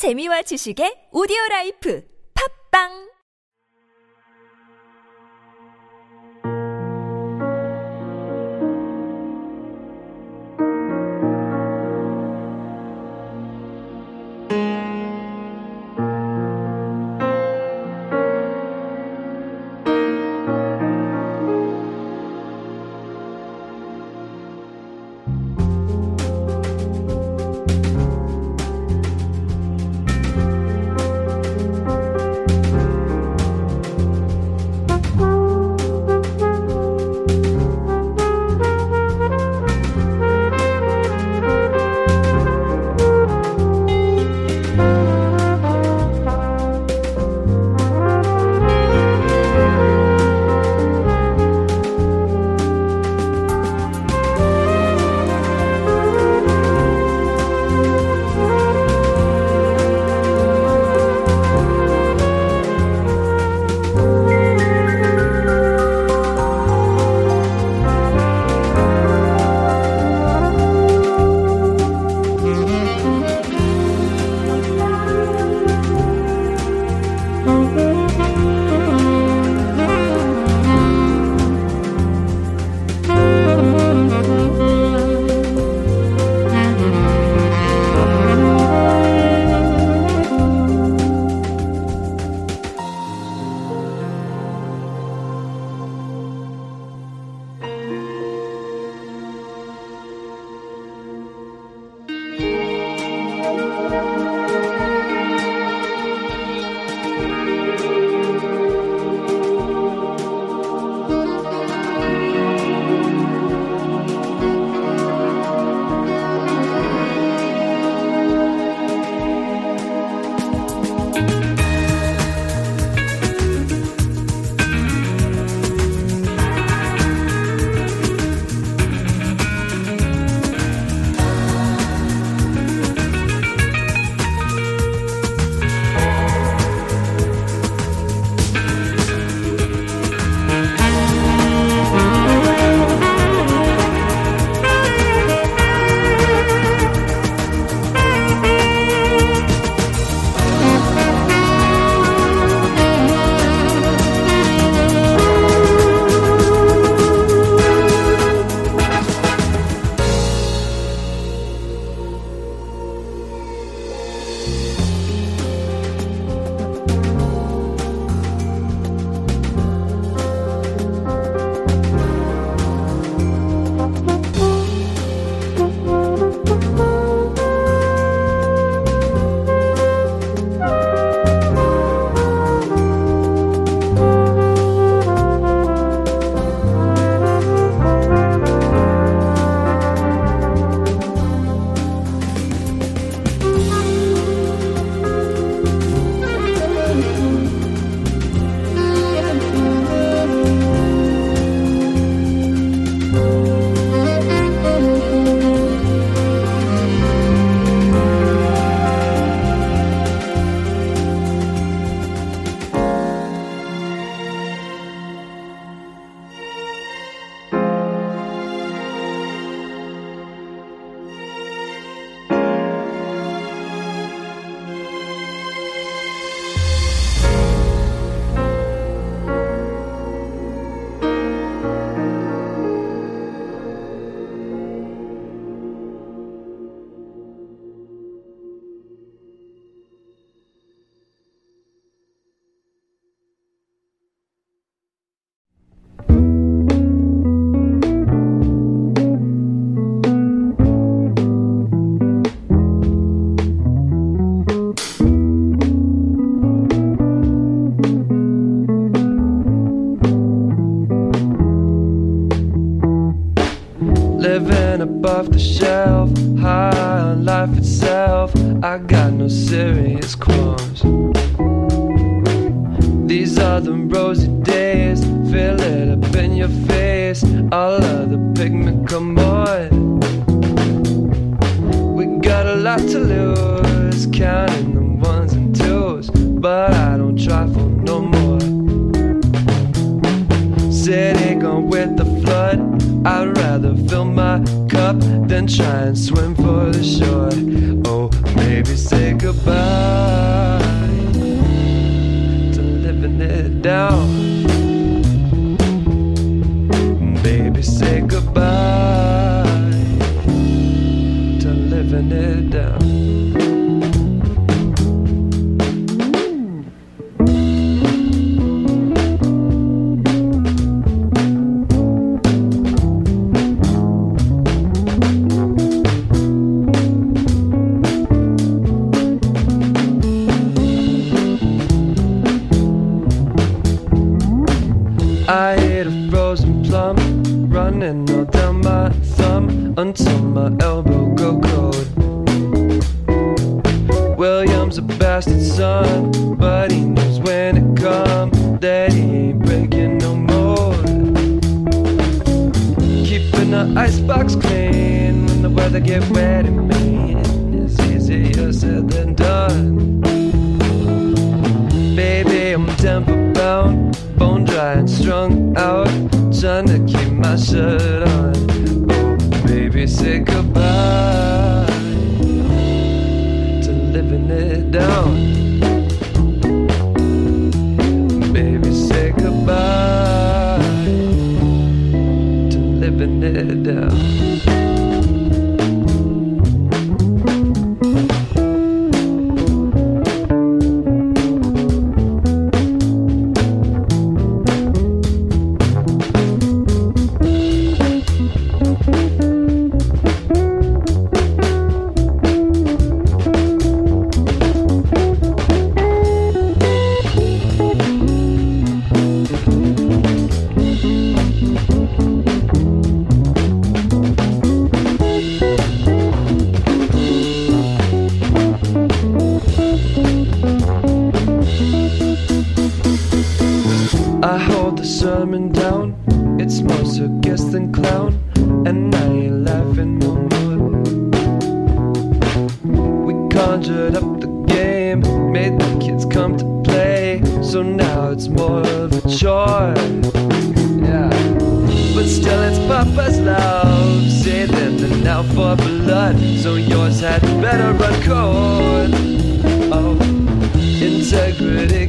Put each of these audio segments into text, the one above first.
재미와 지식의 오디오 라이프. 팝빵 life itself. I got no serious qualms. These are the rosy days, feel it up in your face. All of the pigment come on. We got a lot to lose, counting the ones and twos, but I don't try for no more. City gone with the flood. I'd rather fill my up, then try and swim for the shore. Oh, maybe say goodbye to living it down. Baby, say goodbye to living it down. I ate a frozen plum, running all down my thumb until my elbow go cold. William's a bastard son, but he knows when it comes that he ain't breaking no more. Keeping the icebox clean when the weather get wet Maine is easier said than done. Baby, I'm temper trying to keep my shirt on. Oh, baby, say goodbye to living it down. Sermon down. It's more circus than clown, and I ain't laughing no more. We conjured up the game, made the kids come to play, so now it's more of a chore. Yeah, but still it's Papa's love, saving the now for blood, so yours had better run cold. Oh, integrity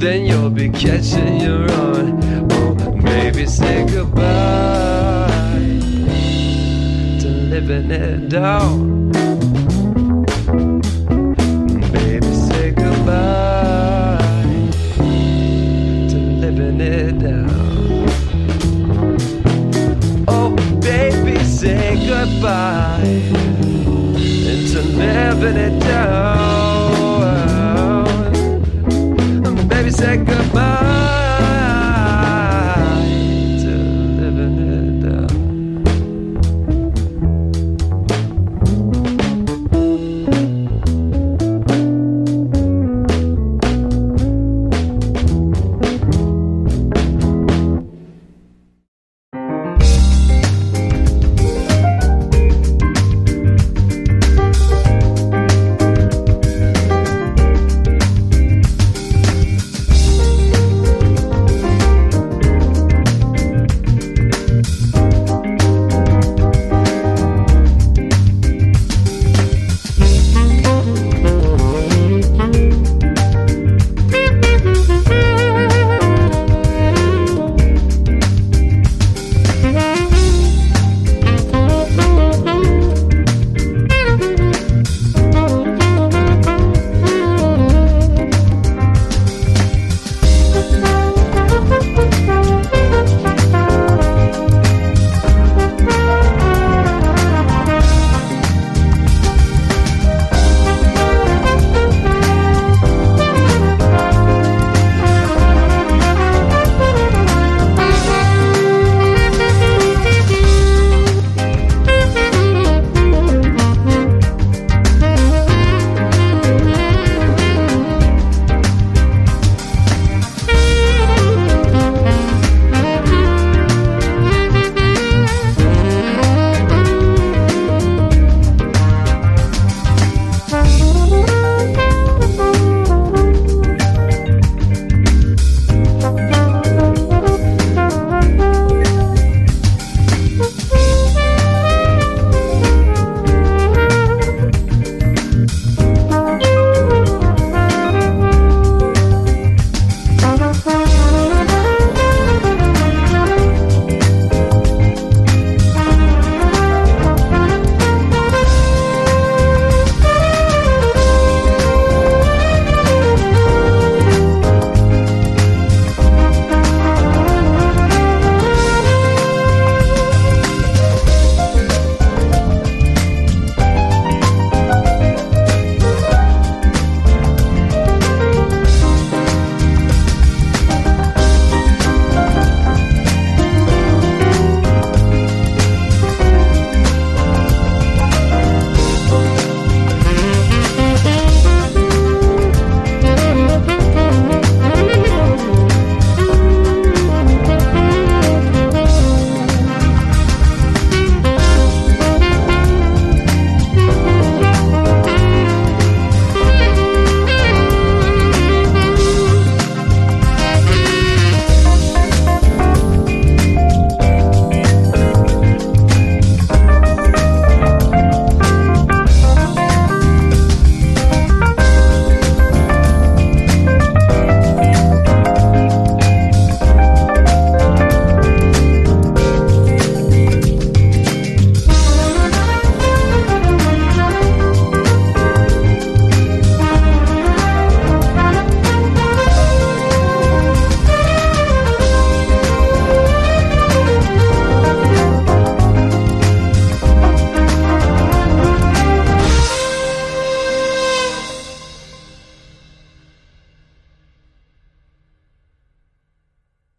then you'll be catching your own. Oh, maybe say goodbye to living it down.